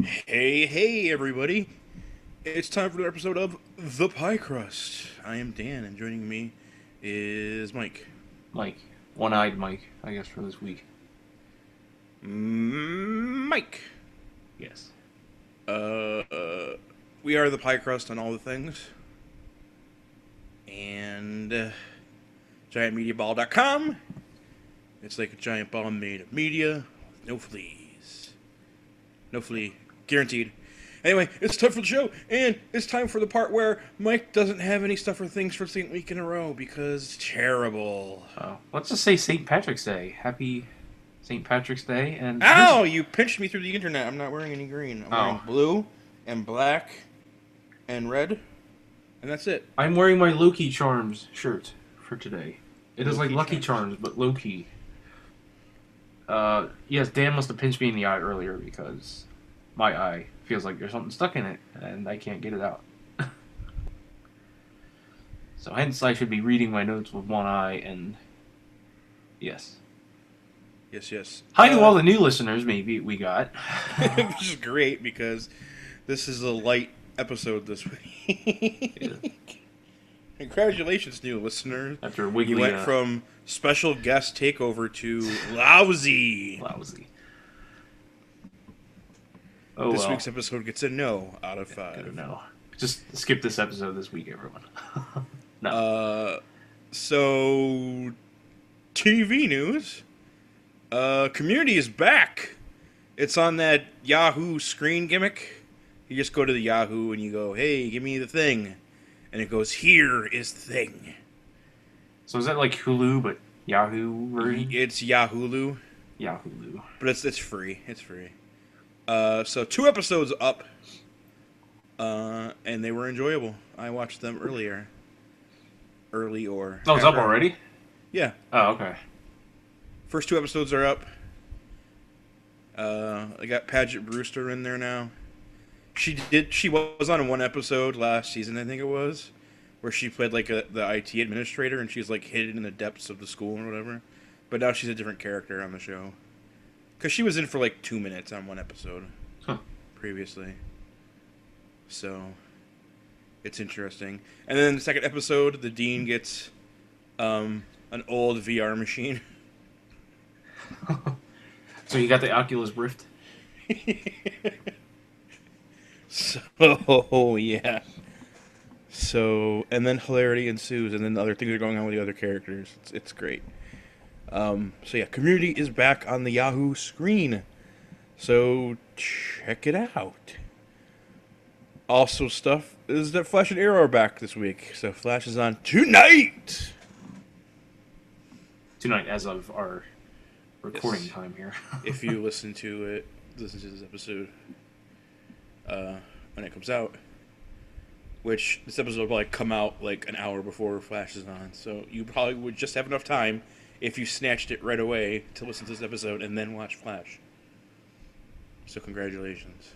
Hey, hey, everybody. It's time for another episode of The Pie Crust. I am Dan, and joining me is Mike. Mike, one-eyed Mike, I guess for this week. Mike. Yes. Uh, uh, we are The Pie Crust on all the things. And uh, giantmediaball.com. It's like a giant ball made of media, no fleas. No flea, guaranteed. Anyway, it's time for the show, and it's time for the part where Mike doesn't have any stuff or things for St. week in a row because it's terrible. Oh, let's just say St. Patrick's Day. Happy St. Patrick's Day, and Ow! You pinched me through the internet. I'm not wearing any green. I'm wearing Oh. blue and black and red, and that's it. I'm wearing my Loki Charms shirt for today. It is like Lucky Charms. Charms, but Loki. Uh, yes, Dan must have pinched me in the eye earlier because my eye feels like there's something stuck in it, and I can't get it out. so hence, I should be reading my notes with one eye, and yes. Yes, yes. Hi to Uh, all the new listeners, maybe we got. which is great because this is a light episode this week. Congratulations, new listeners. After Wiggly You went uh, from special guest takeover to lousy. lousy. Oh this well. week's episode gets a no out of Good five. to know. Just skip this episode this week, everyone. no. Uh, so TV news. Uh, Community is back. It's on that Yahoo screen gimmick. You just go to the Yahoo and you go, "Hey, give me the thing," and it goes, "Here is the thing." so is that like Hulu, but Yahoo version? It's Yahoo, Yahoo. but it's it's free. It's free. Uh, so two episodes up, uh, and they were enjoyable. I watched them earlier. Early or Oh, it's up already? Yeah, Oh, okay. first two episodes are up. Uh, I got Paget Brewster in there now. She did. She was on one episode last season, I think it was, where she played like a, the IT administrator, and she's like hidden in the depths of the school or whatever. But now she's a different character on the show, because she was in for like two minutes on one episode Huh. previously. So, it's interesting. And then the second episode, the dean gets um, an old VR machine. So you got the Oculus Rift? So yeah. So and then hilarity ensues, and then other things are going on with the other characters. It's it's great. Um, so yeah, Community is back on the Yahoo screen. So check it out. Also, stuff is that Flash and Arrow are back this week. So Flash is on tonight. Tonight, as of our recording Yes. time here. if you listen to it, listen to this episode uh, when it comes out. Which this episode will probably come out like an hour before Flash is on, so you probably would just have enough time if you snatched it right away to listen to this episode and then watch Flash. So congratulations.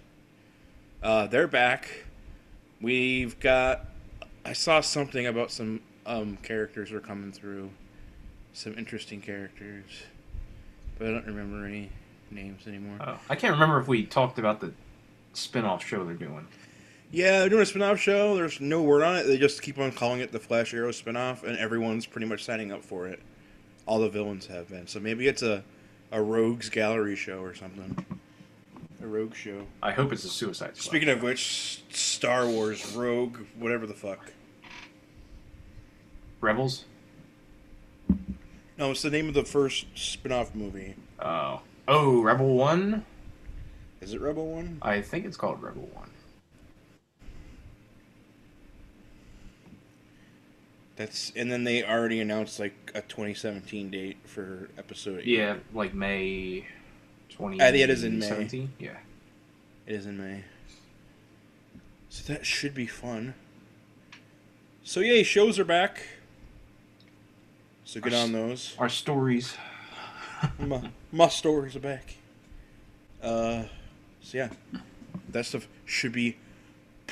Uh, they're back. We've got. I saw something about some um, characters were coming through. Some interesting characters but I don't remember any names anymore. Oh, I can't remember if we talked about the spin-off show they're doing. Yeah, they're doing a spin-off show. There's no word on it. They just keep on calling it the Flash Arrow spin-off, and everyone's pretty much signing up for it. All the villains have been. So maybe it's a, a Rogues Gallery show or something. A Rogue show. I hope it's a Suicide Squad. Speaking of which, Star Wars Rogue, whatever the fuck. Rebels? No, it's the name of the first spin-off movie. Oh. Oh, Rebel 1? Is it Rebel One? I think it's called Rebel 1. That's and then they already announced like a 2017 date for episode. Eight. Yeah, like May 2017. Uh, yeah, it is in May. Yeah. It is in May. So that should be fun. So yay, shows are back. So get on those. Our stories. my, my stories are back. Uh, so yeah, that stuff should be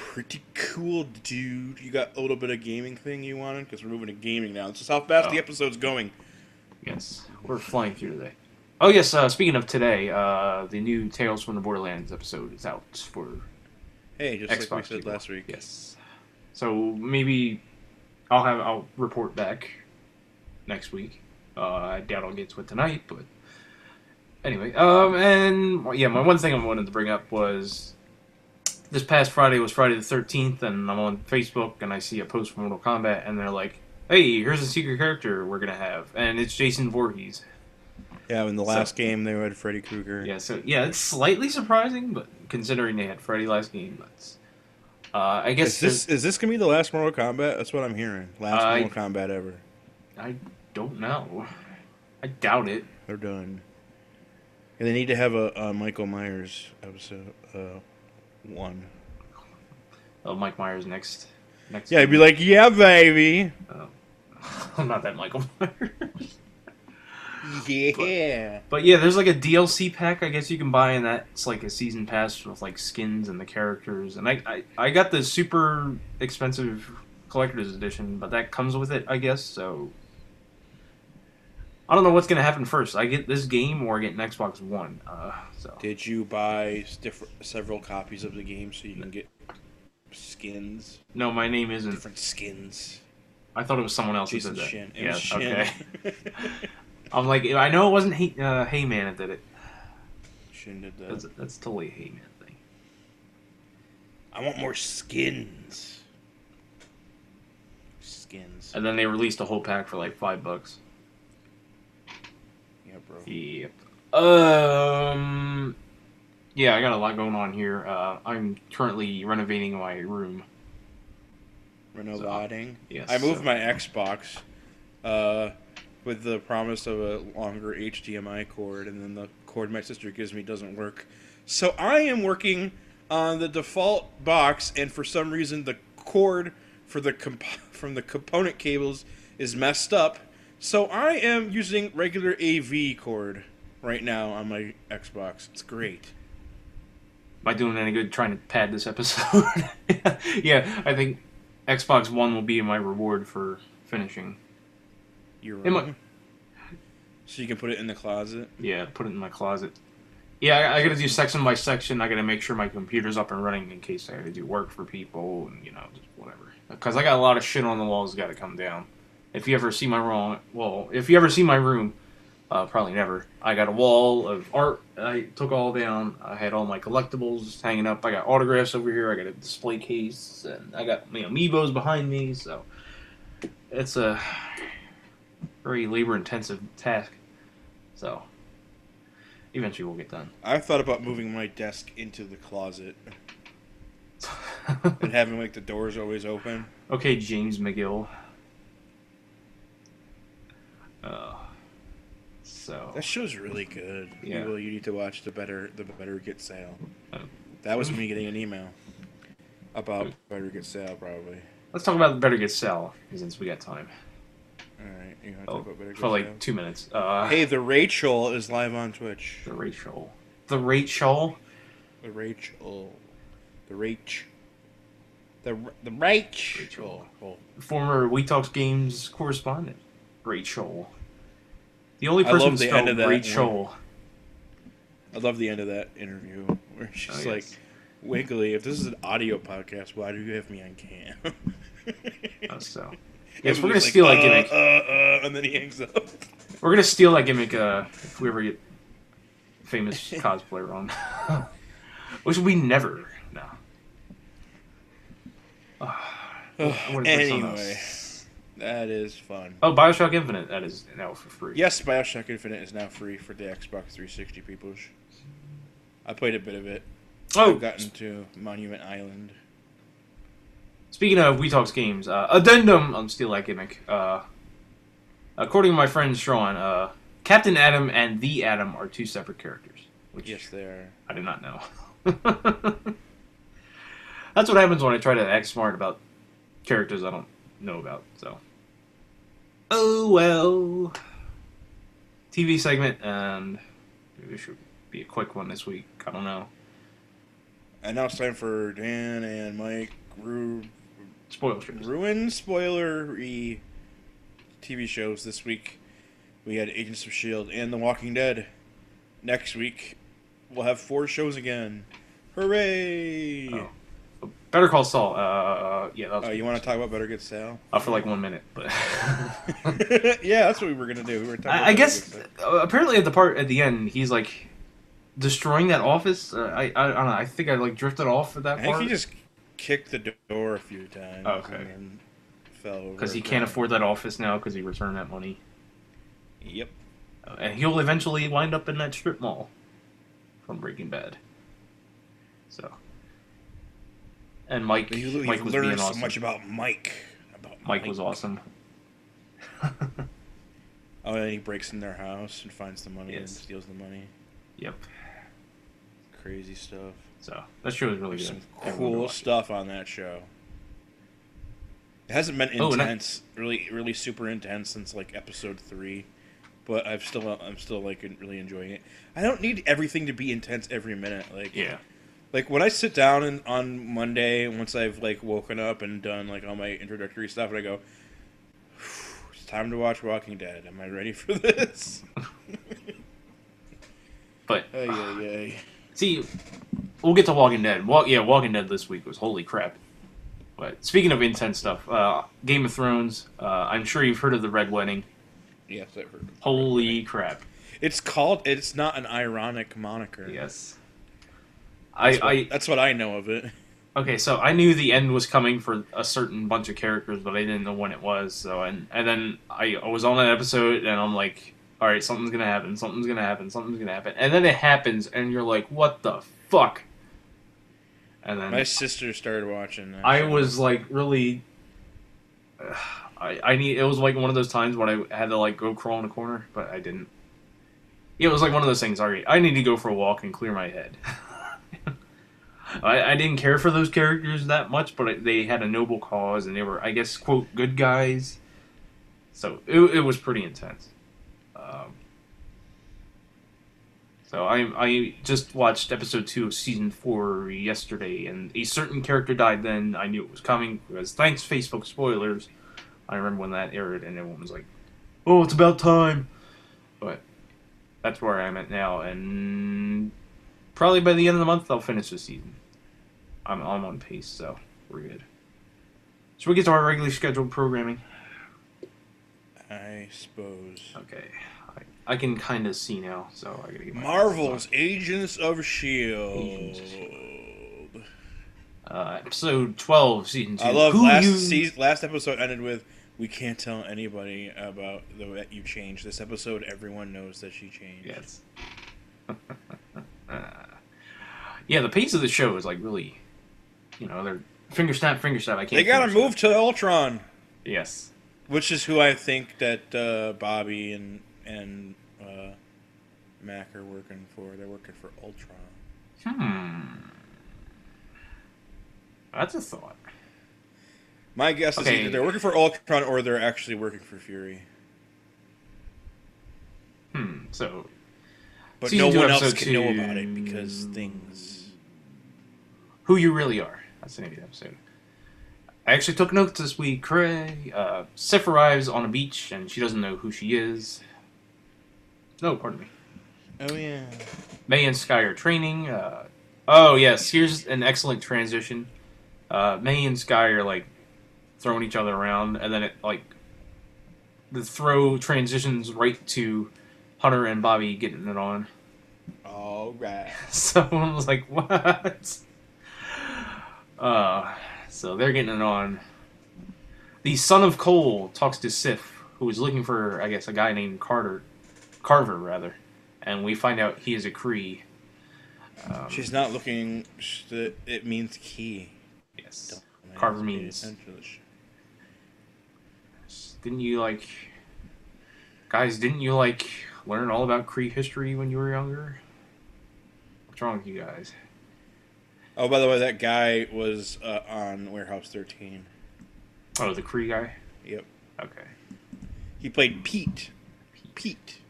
pretty cool, dude. You got a little bit of gaming thing you wanted because we're moving to gaming now. This is how fast the Oh. episode's going. Yes. We're flying through today. Oh yes. Uh, speaking of today, uh, the new Tales from the Borderlands episode is out for Hey, just like we Xbox said people. last week. Yes. So maybe I'll have I'll report back next week. Uh, I doubt I'll get to it tonight, but anyway. Um, and yeah, my one thing I wanted to bring up was this past Friday was Friday the thirteenth, and I'm on Facebook and I see a post from Mortal Kombat, and they're like, "Hey, here's a secret character we're gonna have," and it's Jason Voorhees. Yeah, in the So- last game they had Freddy Krueger. Yeah, so yeah, it's slightly surprising, but considering they had Freddy last game, that's. Uh, I guess Is this is this gonna be the last Mortal Kombat? That's what I'm hearing. Last I- Mortal Kombat ever. I don't know. I doubt it. They're done. And they need to have a, a Michael Myers episode uh, one. Oh, Mike Myers next. Next. Yeah, he'd be like, "Yeah, baby." Oh. I'm not that Michael Myers. Yeah. But yeah, there's like a DLC pack I guess you can buy, and that's like a season pass with like skins and the characters. And I I, I got the super expensive collector's edition, but that comes with it, I guess. So I don't know what's gonna happen first. I get this game or I get an Xbox One. Uh, so Did you buy different several copies of the game so you can get skins, no, my name isn't. different skins? I thought it was someone else who Jason did that. Shin. Yeah, Shin. okay. I'm like, I know it wasn't hey, uh, Heyman that did it. Shin did That's, that. that's totally a Heyman thing. I want more skins. Skins. And then they released a whole pack for like five bucks. Yeah. Yep. Um. Yeah, I got a lot going on here. Uh, I'm currently renovating my room. Renovating. Yes. I moved so- my Xbox uh, with the promise of a longer HDMI cord, and then the cord my sister gives me doesn't work. So I am working on the default box, and for some reason the cord for the comp- from the component cables is messed up. So I am using regular AV cord right now on my Xbox. It's great. Am I doing any good trying to pad this episode? yeah, I think Xbox One will be my reward for finishing. You're I- wrong. So you can put it in the closet. Yeah, put it in my closet. Yeah, I, I gotta do section by section. I gotta make sure my computer's up and running in case I gotta do work for people and you know just whatever. Because I got a lot of shit on the walls got to come down. If you ever see my room, well, if you ever see my room, uh, probably never. I got a wall of art. I took all down. I had all my collectibles hanging up. I got autographs over here. I got a display case, and I got know, amiibos behind me. So it's a very labor intensive task. So eventually we'll get done. I've thought about moving my desk into the closet and having like the doors always open. okay, James McGill. Uh, so That show's really good. Yeah. People, you need to watch the better the better get sale. Oh. That was me getting an email about better get sale probably. let's talk about Better Get sale since we got time. All right, you want to Oh, talk about better get for like sale? two minutes. Uh, Hey, the Rachel is live on Twitch. the Rachel, the Rachel. The Rachel, the Rach, the the Rach. Rachel. Oh, former We Talks Games correspondent, Rachel. The only I love person the end of that Rachel. I love the end of that interview where she's Oh, like, yes. "Wiggly, if this is an audio podcast, why do you have me on cam?" Uh, so, yes, we're gonna he's steal like, that gimmick. Uh, uh, uh, and then he hangs up. We're gonna steal that gimmick uh, if we ever get famous cosplayer on, which we never. No. Anyway? That is fun. Oh, Bioshock Infinite. That is now for free. Yes, Bioshock Infinite is now free for the Xbox 360 people. I played a bit of it. Oh, I've gotten to Monument Island. Speaking of We Talks Games, uh, addendum on Steal That Gimmick. Uh, according to my friend Sean, uh, Captain Adam and the Adam are two separate characters, which Yes, they are. I did not know. That's what happens when I try to act smart about characters I don't know about. So, oh well. TV segment, and maybe it should be a quick one this week. I don't know. And now it's time for Dan and Mike Ru- Spoil shows. ruin spoilery TV shows this week. We had Agents of Shield and The Walking Dead. next week we'll have four shows again. Hooray! Oh. Better Call Saul. Uh, yeah, that was Uh, you want to talk about Better Get Sal? uh, for like one minute, but yeah, that's what we were gonna do. We were talking. about I, I guess uh, apparently at the part at the end, he's like destroying that office. Uh, I, I I don't know. I think I like drifted off at that part. I think he just kicked the door a few times. Okay. And then fell over. because he can't afford that office now because he returned that money, Yep. uh, and he'll eventually wind up in that strip mall from Breaking Bad. So. And Mike, You, Mike was learned so awesome. much about Mike. About Mike was awesome. Oh, and he breaks in their house and finds the money and steals the money. Yep. Crazy stuff. So that show was really There's good. some cool watch it. stuff on that show. It hasn't been Oh, I- intense, really, really super intense since like episode three, but I've still, I'm still like really enjoying it. I don't need everything to be intense every minute. Like, Yeah. Like when I sit down and on Monday, once I've like woken up and done like all my introductory stuff, and I go, "It's time to watch Walking Dead. Am I ready for this? But Ay, ay, ay. see, we'll get to Walking Dead. Walk, yeah, Walking Dead this week was holy crap. But speaking of intense stuff, uh, Game of Thrones. Uh, I'm sure you've heard of the Red Wedding. Yes, I've heard. of it. Holy crap! It's called. It's not an ironic moniker. Yes. That's I, what, I that's what I know of it. okay, so I knew the end was coming for a certain bunch of characters, but I didn't know when it was. So and and then I, I was on that episode, and I'm like, all right, something's gonna happen, something's gonna happen, something's gonna happen, and then it happens, and you're like, what the fuck? And then My sister started watching. That I was like really. I I need. It was like one of those times when I had to like go crawl in a corner, but I didn't. Yeah, it was like one of those things. All right, I need to go for a walk and clear my head. I, I didn't care for those characters that much, but they had a noble cause, and they were, I guess, quote, good guys. So it, it was pretty intense. Um, so I I just watched episode two of season four yesterday, and a certain character died. Then I knew it was coming because thanks Facebook spoilers. I remember when that aired, and everyone was like, "Oh, it's about time." But that's where I'm at now, and probably by the end of the month I'll finish the season. I'm I'm on pace, so we're good. So we get to our regularly scheduled programming. I suppose. Okay, I, I can kind of see now, so I gotta get my Marvel's Agents of Shield. Agents of Uh, episode twelve, season two. I love Who last you- last episode ended with we can't tell anybody about the that you changed. This episode, everyone knows that she changed. Yes. Yeah, the pace of the show is like really, you know, they're finger snap, finger snap. I can't. They gotta finger move to Ultron. Yes. which is who I think that uh, Bobby and and uh, Mac are working for. They're working for Ultron. Hmm. That's a thought. My guess is either they're working for Ultron or they're actually working for Fury. Hmm. So But no one else can know about it because things. Who you really are. That's the name of the episode. I actually took notes this week. Cray, uh, Sif arrives on a beach and she doesn't know who she is. No, pardon me. Oh yeah. May and Skye are training. Uh, oh yes, here's an excellent transition. Uh, May and Skye are like throwing each other around, and then it like the throw transitions right to Hunter and Bobby getting it on. All right. Someone was like, "What?" Uh, so they're getting it on. The son of Cole talks to Sif, who is looking for, I guess, a guy named Carter, Carver rather, and we find out he is a Kree. Um, She's not looking. It means key. yes. Don't Carver means- attention to the sh- Didn't you like, guys? Didn't you like learn all about Kree history when you were younger? What's wrong with you guys? Oh, by the way, that guy was uh, on Warehouse 13. Oh, the Kree guy. Yep. Okay. He played Pete. Pete.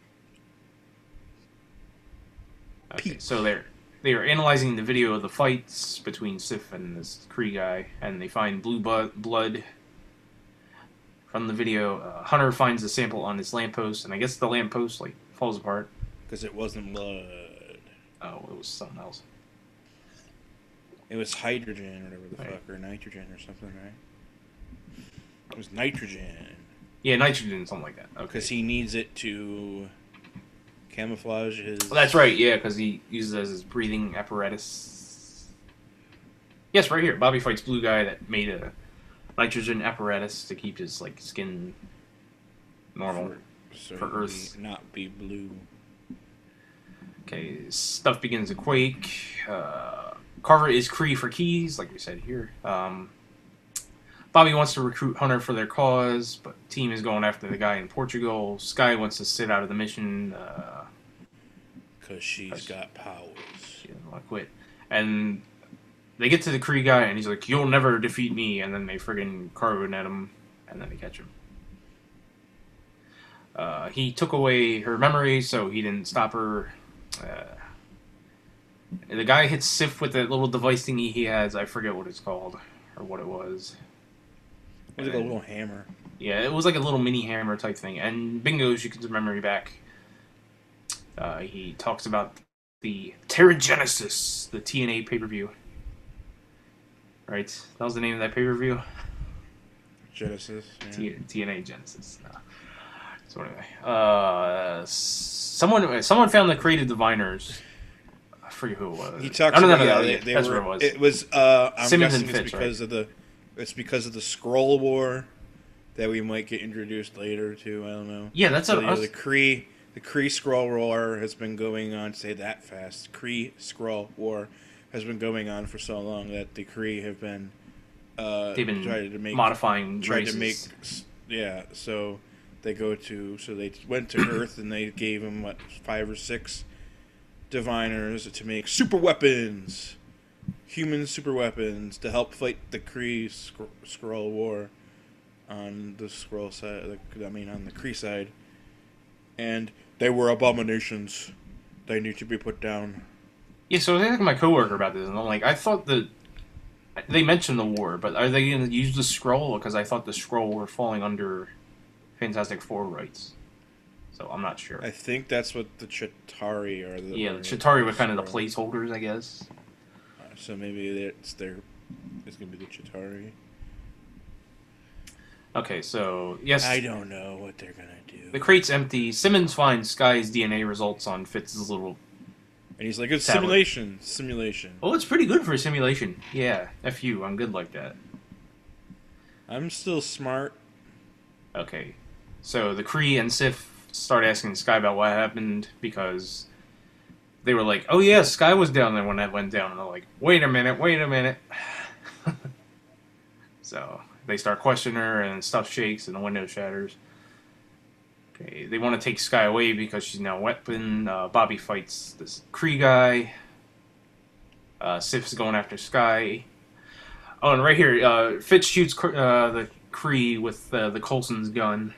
Okay, Pete. so they're they are analyzing the video of the fights between Sif and this Kree guy, and they find blue bu- blood from the video. Uh, Hunter finds the sample on his lamppost, and I guess the lamppost like falls apart. because it wasn't blood. Oh, it was something else. It was hydrogen or whatever the Right. fuck, or nitrogen or something, right? It was nitrogen Yeah, nitrogen, something like that. Okay. because he needs it to camouflage his. Well, that's right. Yeah, because he uses it as his breathing apparatus. Yes, right here. Bobby fights blue guy that made a nitrogen apparatus to keep his like skin normal. for, so for Earth. not be blue. Okay, stuff begins to quake. Uh, Carver is Kree for keys, like we said here. Um, Bobby wants to recruit Hunter for their cause, but team is going after the guy in Portugal. Skye wants to sit out of the mission. Uh, Because she's Nice. got powers. she doesn't want to quit. And they get to the Kree guy, and he's like, "You'll never defeat me." And then they friggin' carbon at him, and then they catch him. Uh, he took away her memory, so he didn't stop her. Uh, the guy hits Sif with that little device thingy he has. I forget what it's called or what it was. It was like a little hammer. Yeah, it was like a little mini hammer type thing. And bingo, you can memory back. Uh, he talks about the Terrigenesis, the TNA pay per view. Right? That was the name of that pay per view? Genesis. Yeah. T- TNA Genesis. No. So anyway, uh, someone someone found the creative diviners. I forget who it was. He talks Oh, no, no, about no, yeah, they, they that's were, what it was. It was uh I'm Simmons guessing it's because of the it's because of the Skrull war that we might get introduced later to, I don't know. yeah, that's So, a, you know, was- the Kree. the Kree Skrull war has been going on say that fast. Kree Skrull war has been going on for so long that the Kree have been uh they've been tried to make modifying tried races. to make yeah so they go to so they went to earth and they gave them what five or six diviners to make super weapons human super weapons to help fight the Kree scr- Skrull war on the Skrull side i mean on the Kree side and they were abominations they need to be put down Yeah, so I was asking my coworker about this, and I'm like, I thought that they mentioned the war, but are they going to use the Skrull? Because I thought the Skrull were falling under Fantastic Four rights. So I'm not sure. i think that's what the Chitauri are the yeah, the Chitauri were kind of the placeholders, I guess. So maybe it's their it's gonna be the Chitauri. Okay, so yes, I don't know what they're gonna do. the crate's empty. Simmons finds Skye's DNA results on Fitz's little. and he's like, "It's Tablet. simulation, simulation." Oh, it's pretty good for a simulation. Yeah, f you, I'm good like that. I'm still smart. Okay, so the Kree and Sif start asking Skye about what happened because they were like, "Oh yeah, Skye was down there when that went down," and they're like, "Wait a minute, wait a minute." so they start questioning her, and stuff shakes, and the window shatters. Okay, they want to take Skye away because she's now weapon. Uh, Bobby fights this Kree guy. Uh, Sif's going after Skye. Oh, and right here, uh, Fitz shoots uh, the Kree with uh, the Coulson's gun.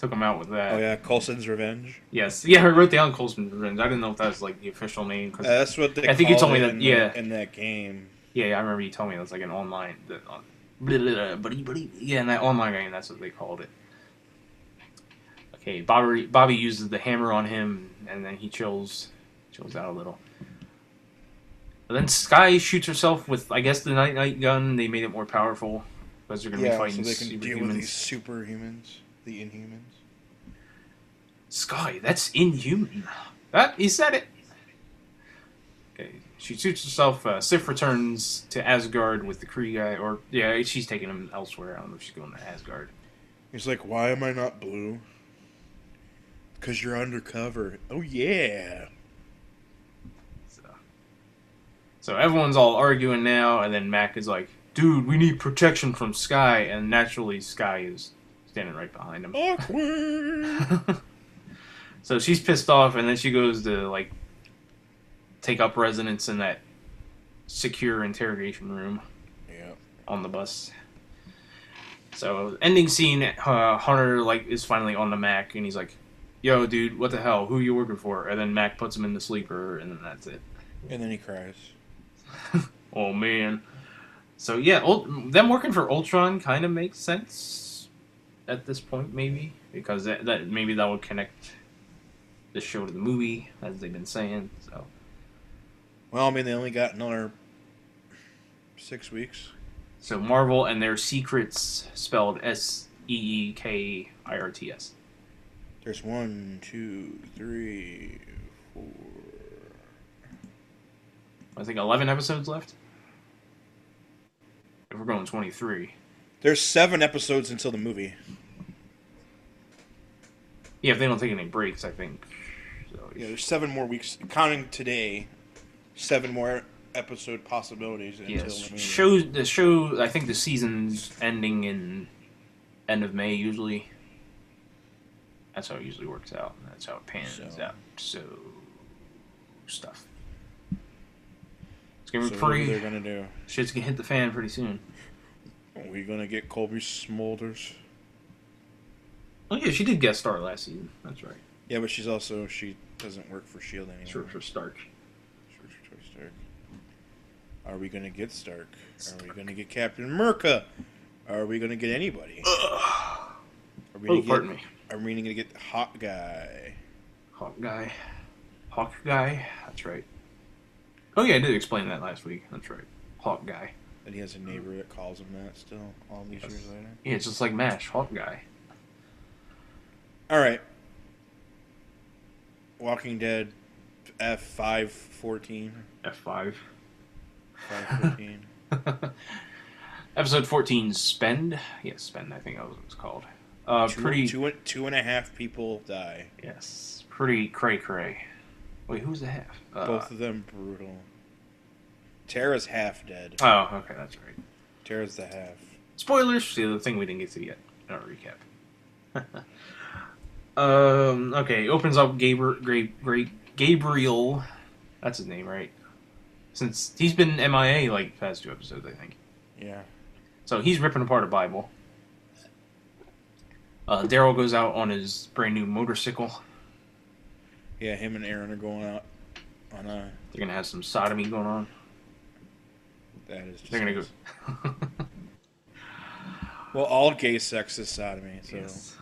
Took him out with that. Oh yeah, Coulson's Revenge. Yes, yeah, I wrote down Coulson's Revenge. I didn't know if that was like the official name. 'cause- Uh, that's what they. I think you told me that- In yeah. in that game. yeah, yeah, I remember you told me it was like an online. The, blah, blah, blah, buddy, buddy. Yeah, in that online game, that's what they called it. Okay, Bobby Bobby uses the hammer on him, and then he chills, chills out a little. And then Skye shoots herself with, I guess, the night night gun. They made it more powerful because they're gonna be Yeah, so fighting they can deal with these superhumans, the Inhumans. Skye, that's inhuman. That he said it. Okay, she shoots herself. Uh, Sif returns to Asgard with the Kree guy, or yeah, she's taking him elsewhere. I don't know if she's going to Asgard. He's like, "Why am I not blue?" Because you're undercover. Oh yeah. So, so everyone's all arguing now, and then Mac is like, "Dude, we need protection from Skye," and naturally, Skye is standing right behind him. Awkward. so she's pissed off, and then she goes to like take up residence in that secure interrogation room. yeah. on the bus. So ending scene, uh, Hunter like is finally on the Mac, and he's like, "Yo, dude, what the hell? Who you working for?" And then Mac puts him in the sleeper, and then that's it. And then he cries. Oh man. So yeah, Ult- them working for Ultron kind of makes sense at this point, maybe because that, that maybe that would connect the show to the movie, as they've been saying. So Well, I mean, they only got another six weeks. so Marvel and their secrets spelled S E E K I R T S. There's one, two, three, four. I think eleven episodes left. If we're going twenty three. There's seven episodes until the movie. Yeah, if they don't take any breaks, I think. So Yeah, there's seven more weeks, counting today. Seven more episode possibilities until Yes, the movie. show the show. I think the season's ending in end of May usually. That's how it usually works out. That's how it pans So- out. So stuff. It's gonna So be what are pretty. they gonna do? Shit's gonna hit the fan pretty soon. Are we gonna get Cobie Smulders? Oh yeah, she did guest star last season. That's right. Yeah, but she's also she doesn't work for Shield anymore. Sure for Stark. Sure, sure, Stark. Are we gonna get Stark? Are we gonna get Captain America? Are we gonna get anybody? Are we Oh, pardon get, me. Are we gonna get Hot Guy? Hawk guy. Hawk guy. That's right. Oh yeah, I did explain that last week. That's right. Hawk guy. That he has a neighbor that calls him that still all these years later. Yeah, it's just like Mash. Hawk guy. All right. Walking Dead, F five fourteen. F five. Five fifteen. Episode 14, Spend. Yes, Spend, I think that was what it's called. Uh, two, pretty. two, two and a half people die. Yes, pretty cray cray. Wait, who's the half? Uh, Both of them brutal. Tara's half dead. Oh, okay, that's right. Tara's the half. Spoilers. see The thing we didn't get to yet in our recap. um. Okay. Opens up Gabriel. Great. Great. Gabriel. That's his name, right? Since he's been MIA like past two episodes, I think. Yeah. So he's ripping apart a Bible. Uh, Daryl goes out on his brand new motorcycle. Yeah, him and Aaron are going out on a. They're gonna have some sodomy going on. That is. Just They're gonna go. Well, all gay sex is sodomy. So, Yes.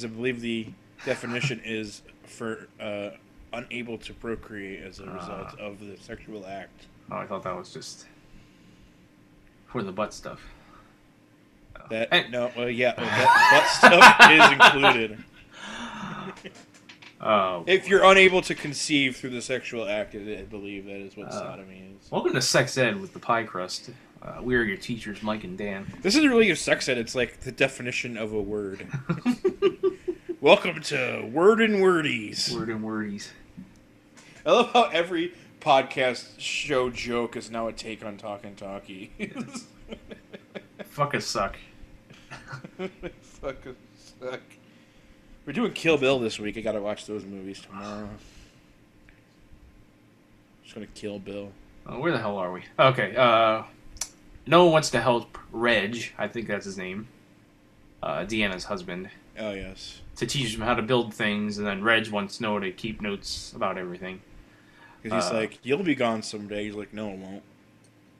Because I believe the definition is for uh, unable to procreate as a result Ah. of the sexual act. Oh, I thought that was just for the butt stuff. That Hey. no, well, yeah, well, that butt stuff is included. Oh, If you're unable to conceive through the sexual act, I believe that is what Ah. sodomy is. welcome to Sex Ed with the Pie Crust. Uh, we are your teachers, Mike and Dan. This isn't really a sex ed; it's like the definition of a word. Welcome to Word and Wordies. Word and wordies. I love how every podcast show joke is now a take on Talking Talkie. Fuck us suck. Fuck suck. We're doing Kill Bill this week. I gotta watch those movies tomorrow. Just gonna kill Bill. Uh, where the hell are we? Okay. Uh, Noah wants to help Reg. I think that's his name. Uh, Deanna's husband. Oh yes, To teach him how to build things, and then Reg wants Noah to keep notes about everything. because he's Uh, like, "You'll be gone someday." He's like, "No, it won't."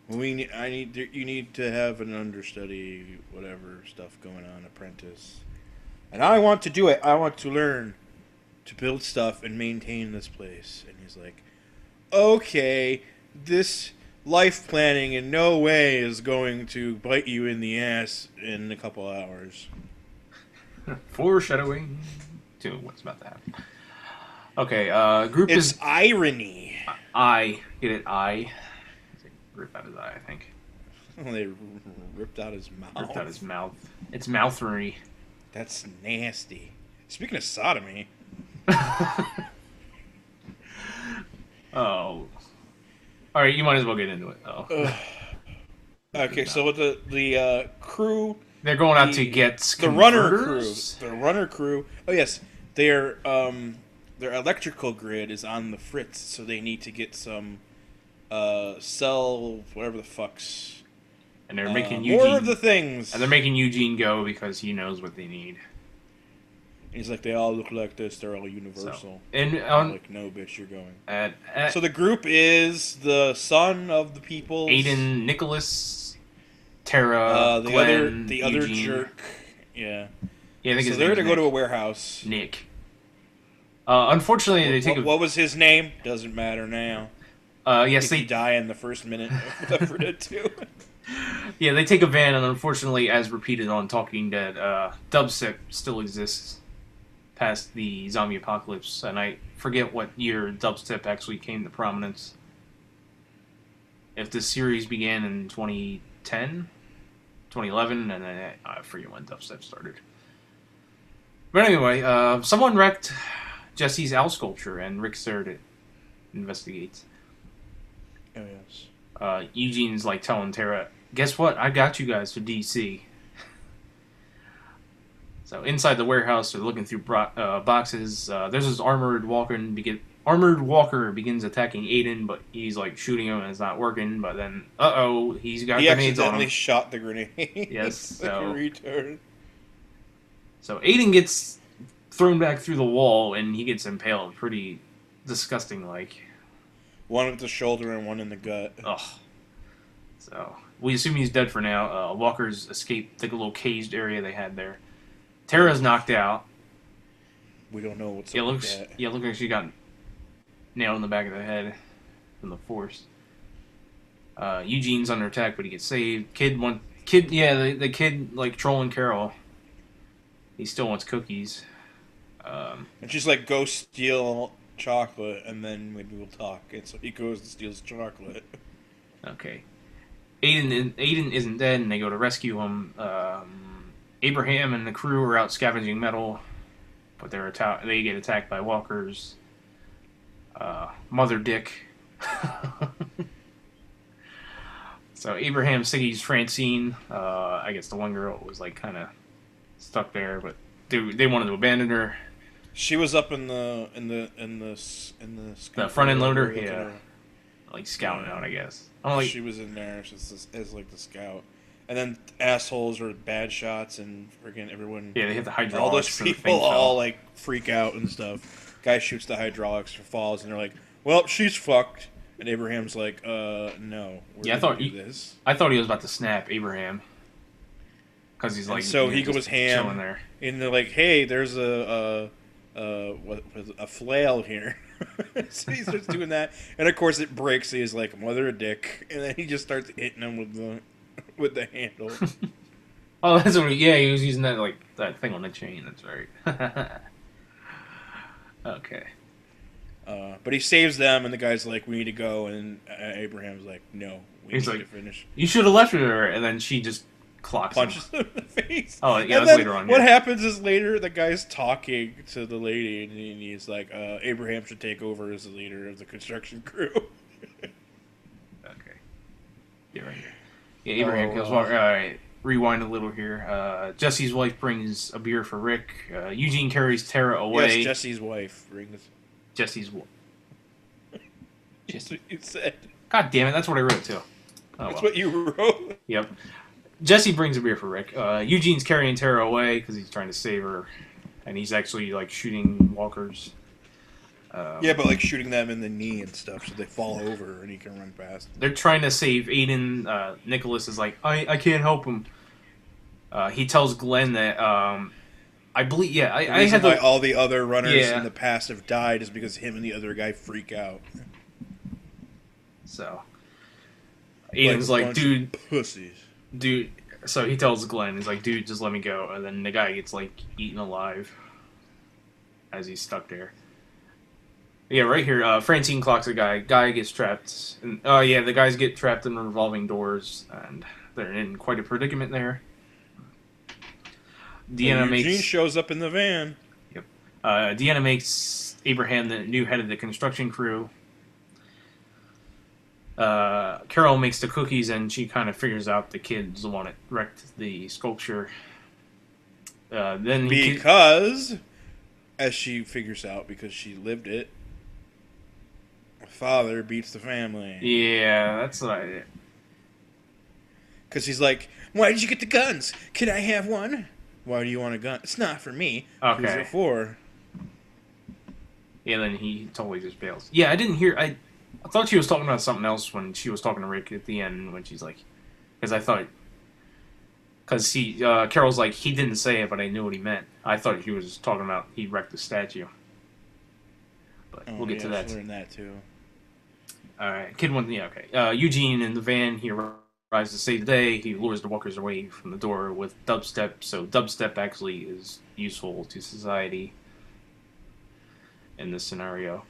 We need. I need. You need to have an understudy, whatever stuff going on, apprentice. And I want to do it. I want to learn to build stuff and maintain this place. And he's like, "Okay, this life planning in no way is going to bite you in the ass in a couple hours." Foreshadowing to what's about to happen. Okay. Uh, group It's is irony. I. Get it? I. Rip out his eye. I think. Well, they ripped out his mouth. Ripped out his mouth. It's mouthery. That's nasty. Speaking of sodomy, Oh. All right, you might as well get into it. Oh, ugh. okay, so with the the uh, crew, they're going out to get the runner crew, the runner crew. Oh yes, their um their electrical grid is on the fritz, so they need to get some uh cell whatever the fucks. and they're uh, making more of the things. and they're making Eugene go because he knows what they need. He's like, they all look like this. They're all universal. And I'm on like, no, bitch, you're going. at, at So the group is the son of the people. Aiden, Nicholas, Tara, Uh, the Glenn, other the other Eugene. jerk. Yeah. Yeah, I think so they're gonna go to a warehouse. Nick. Uh, unfortunately, they take what, a. what was his name? Doesn't matter now. Uh, yes, he they die in the first minute of Left 4 Dead 2. yeah they take a van, and unfortunately, as repeated on Talking Dead, uh, dubstep still exists past the zombie apocalypse, and I forget what year dubstep actually came to prominence. If this series began in 2010, 2011, and then I forget when dubstep started. But anyway, uh, someone wrecked Jesse's owl sculpture, and Rick there to investigate. Oh, yes. uh, Eugene's like telling Tara, "Guess what? I got you guys to DC." So inside the warehouse, they're looking through bro- uh, boxes. Uh, there's this armored walker and begin armored walker begins attacking Aiden, but he's like shooting him and it's not working. But then, uh oh, he's got He grenades on him. He accidentally shot the grenade. Yes, so- retard. So Aiden gets thrown back through the wall and he gets impaled, pretty disgusting like. One with the shoulder and one in the gut. Ugh. So we assume he's dead for now. Uh, Walker's escaped the little caged area they had there. Tara's knocked out. We don't know what's Yeah, looks that. yeah, looks like she got nailed in the back of the head from the force. Uh, Eugene's under attack, but he gets saved. Kid want kid yeah the, the kid like trolling Carol. He still wants cookies. Um, And she's like, go steal chocolate and then maybe we'll talk. And so he goes and steals chocolate. Okay. Aiden Aiden isn't dead, and they go to rescue him. Um, Abraham and the crew are out scavenging metal, but they're atta- they get attacked by walkers. Uh, Mother Dick. so Abraham Siggy's Francine. Uh, I guess the one girl was like kind of stuck there, but they they wanted to abandon her. She was up in the in the in the in the The front end loader? Yeah. like scouting out, I guess. I'm like, she was in there as, as like the scout, and then assholes or bad shots and freaking everyone. yeah, they hit the hydraulics. all those people fell. all like freak out and stuff. Guy shoots the hydraulics falls, and they're like, "Well, she's fucked." And Abraham's like, "Uh, no." We're Yeah, I thought do he- this. I thought he was about to snap Abraham. Because he's And like, so he goes ham. there. And they're like, "Hey, there's a a, what, a flail here." so he starts doing that, and of course it breaks. He's like, "Mother a dick," and then he just starts hitting him with the with the handle. Oh, that's what. He, yeah, he was using that like that thing on the chain. That's right. okay. Uh, but he saves them, and the guy's like, "We need to go," and uh, Abraham's like, "No, we He's need like, to finish." You should have left her, and then she just clocks him. Punches him in the face. Oh, yeah, later on, What yeah. happens is later the guy's talking to the lady, and and he's like, uh, "Abraham should take over as the leader of the construction crew." Okay. Yeah, right here. Yeah, Abraham Oh, kills Walker. All right. Rewind a little here. Uh, Jesse's wife brings a beer for Rick. Uh, Eugene carries Tara away. yes, Jesse's wife rings. Jesse's. That's what you said. God damn it! That's what I wrote too. Oh, That's well. what you wrote. Yep. Jesse brings a beer for Rick. Uh, Eugene's carrying Tara away because he's trying to save her, and he's actually like shooting walkers. Um, Yeah, but like shooting them in the knee and stuff, so they fall over and he can run past. They're trying to save Aiden. Uh, Nicholas is like, I, I can't help him. Uh, he tells Glenn that um, I believe. Yeah, I, The I had why the. all the other runners Yeah. in the past have died is because him and the other guy freak out. So Aiden's a like, dude, pussies. dude. So he tells Glenn, he's like, dude, just let me go. And then the guy gets like eaten alive as he's stuck there. Yeah, right here. Uh, Francine clocks a guy. Guy gets trapped. And, oh yeah, the guys get trapped in revolving doors, and they're in quite a predicament there. Deanna And Eugene makes shows up in the van. uh, Deanna makes Abraham the new head of the construction crew. Uh, Carol makes the cookies, and she kind of figures out the kid's the one that wrecked the sculpture. Uh, then he- Because, as she figures out, because she lived it, father beats the family. yeah, that's what I. Because he's like, why did you get the guns? Can I have one? Why do you want a gun? It's not for me. Who's Okay. it for? Yeah, then he totally just bails. Yeah, I didn't hear. I, I thought she was talking about something else when she was talking to Rick at the end when she's like, because I thought, because he uh, Carol's like he didn't say it, but I knew what he meant. I thought he was talking about he wrecked the statue. but Oh, we'll get yeah, to that. Learn that too. All right, kid one. Yeah, okay. Uh, Eugene in the van. He arrives to save the day. He lures the walkers away from the door with dubstep. So dubstep actually is useful to society in this scenario.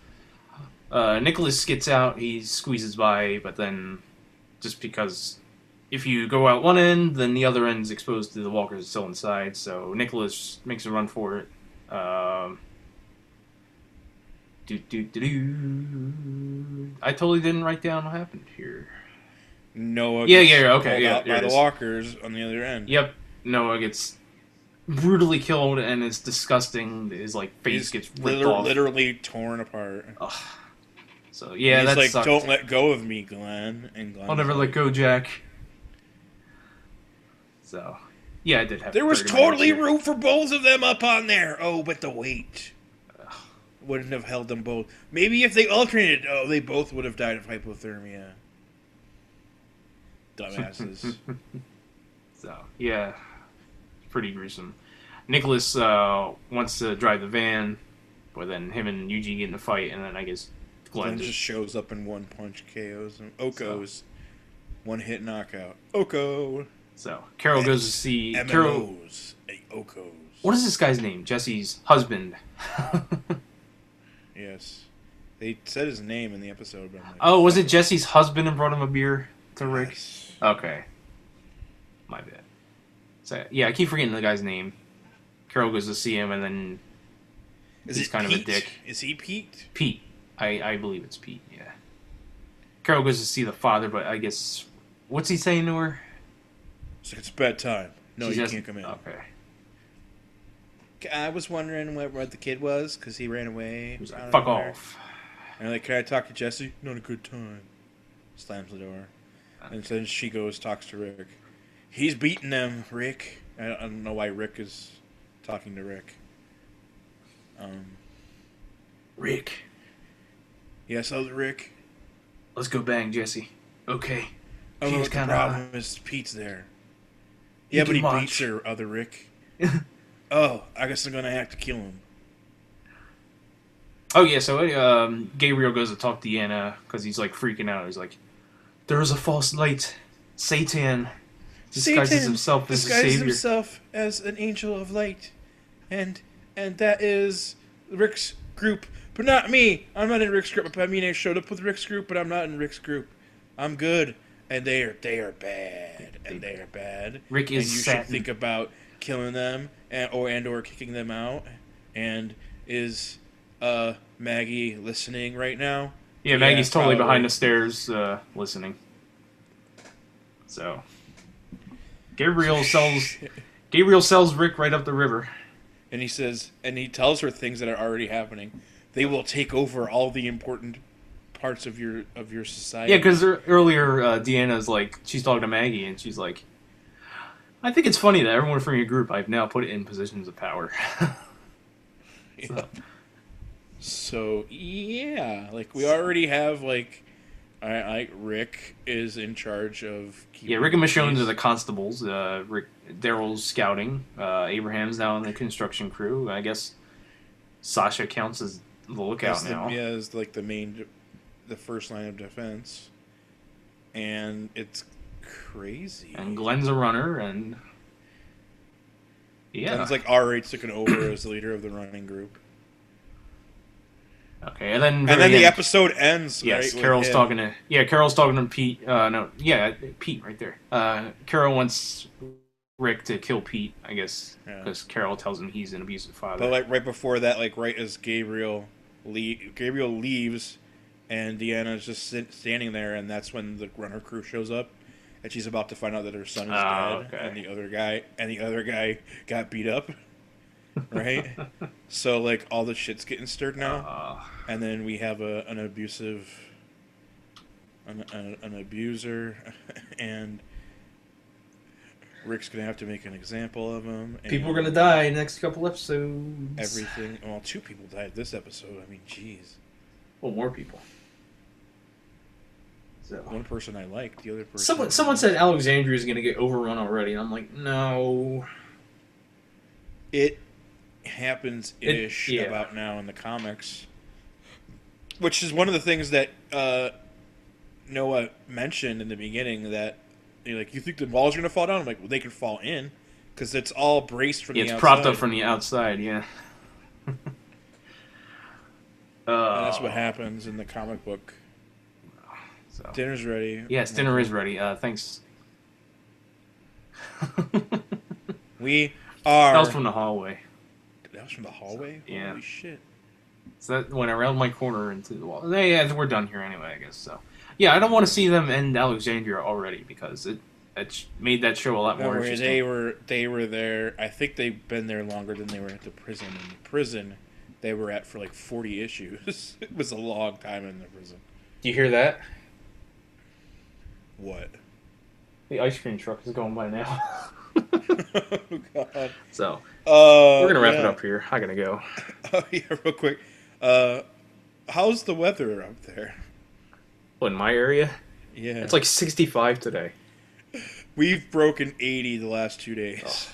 Uh, Nicholas gets out. He squeezes by, but then just because if you go out one end, then the other end's exposed to the walkers still inside. So Nicholas makes a run for it. Um, do, do, do, do. I totally didn't write down what happened here. Noah. Yeah, gets yeah, yeah, okay, yeah, by the walkers on the other end. Yep, Noah gets brutally killed, and it's disgusting. His like face He's gets ripped liter- off. literally torn apart. Ugh. So yeah, he's that like, sucked. "Don't let go of me, Glenn." And Glenn. I'll never let go, Jack. So yeah, I did have. There was totally room for both of them up on there. Oh, but the weight wouldn't have held them both. Maybe if they alternated, oh, they both would have died of hypothermia. Dumbasses. So yeah, pretty gruesome. Nicholas uh, wants to drive the van, but then him and Eugene get in a fight, and then I guess Glenn Glenn just just shows up in one punch KOs and Oko's one hit knockout. Oko. so Carol goes to see Carol. MMOs. Hey, Oko's. What is this guy's name? Jesse's husband. Yes. They said his name in the episode, but like, oh, was it Jesse's husband and brought him a beer to Rick? yes. Okay. My bad. So yeah, I keep forgetting the guy's name. Carol goes to see him, and then Is He's kind of a dick. Is he Pete? Pete. I I believe it's Pete. Yeah. Carol goes to see the father, but I guess what's he saying to her? It's like it's bedtime. No, She you just- can't come in. Okay. I was wondering what, what the kid was because he ran away. He was like, "Fuck nowhere." off." And like, can I talk to Jesse? Not a good time. Slams the door, and then she goes talks to Rick. He's beating them, Rick. I don't, I don't know why Rick is talking to Rick. Um, Rick, yes, was Rick. let's go bang Jesse. Okay. Oh, She's the kinda problem is Pete's there. You Yeah, but he beats her, other Rick. oh, I guess I'm gonna have to kill him. Oh yeah, so um, Gabriel goes to talk to Deanna because he's like freaking out. He's like, "There is a false light. Satan disguises Satan himself as a disguises savior." himself as an angel of light, and and that is Rick's group, but not me. I'm not in Rick's group. I mean, I showed up with Rick's group, but I'm not in Rick's group. I'm good, and they are they are bad, and they are bad. Rick and is you Satan. should think about killing them, and or and or kicking them out. And is uh Maggie listening right now? Yeah, Maggie's totally probably. behind the stairs uh, listening. So Gabriel sells Gabriel sells Rick right up the river. And he says, and he tells her things that are already happening. They will take over all the important parts of your of your society. Yeah, because earlier uh, Deanna's like she's talking to Maggie and she's like, "I think it's funny that everyone from your group I've now put in positions of power." Yeah. So yeah, like we already have like, I like Rick is in charge of. yeah, Rick and Michonne are the constables. Uh, Rick Daryl's scouting. Uh, Abraham's now in the construction crew. I guess Sasha counts as the lookout the- now. yeah, is like the main, the first line of defense, and it's crazy. And Glenn's a runner, and yeah, Glenn's like already taken over as the leader of the running group. okay. And then And then the episode ends. Yes, right, Carol's talking to yeah. Carol's talking to Pete. Uh, no, yeah, Pete right there. Uh, Carol wants Rick to kill Pete, I guess, Yeah. because Carol tells him he's an abusive father. But like right before that, like right as Gabriel, le- Gabriel leaves, and Deanna's just sit- standing there, and that's when the runner crew shows up, and she's about to find out that her son is Oh, dead, okay. and the other guy, and the other guy got beat up, right? so like all the shit's getting stirred now, Uh, and then we have a an abusive, an, an, an abuser, and. Rick's gonna have to make an example of him. people are gonna die next couple episodes. everything. Well, two people died this episode. I mean, jeez. Well, more people. So. One person I liked, the other person. Someone, someone said Alexandria is going to get overrun already, and I'm like, no. it happens ish yeah. about now in the comics. which is one of the things that uh, Noah mentioned in the beginning that you know, like you think the walls are gonna fall down. I'm like, well, they can fall in because it's all braced from Yeah, the it's outside. propped up from the outside. Yeah. uh, And that's what happens in the comic book. So. Dinner's ready. Yes, dinner is ready. Uh, thanks. We are. That was from the hallway. That was from the hallway. Yeah. Holy shit. So that went around my corner into the wall. Yeah, yeah, we're done here anyway, I guess. So, yeah, I don't want to see them end Alexandria already because it it made that show a lot No, more worry, interesting. they were they were there. I think they've been there longer than they were at the prison. In the prison, they were at for like forty issues. it was a long time in the prison. Do you hear that? What? The ice cream truck is going by now. oh God. so Uh, we're gonna wrap it up here. I gotta go. Oh yeah, real quick. Uh, how's the weather up there? What, in my area, Yeah, it's like 65 today. we've broken eighty the last two days.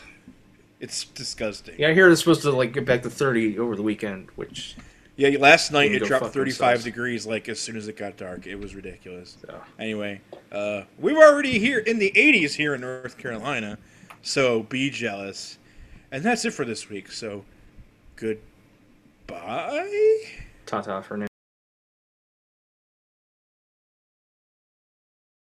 It's disgusting. Yeah, I hear it's supposed to like get back to 30 over the weekend, which Yeah, last night it dropped 35 themselves. degrees like as soon as it got dark. It was ridiculous. so. Anyway, uh, we were already here in the 80s here in North Carolina, so be jealous. And that's it for this week. So, goodbye. ta ta for now.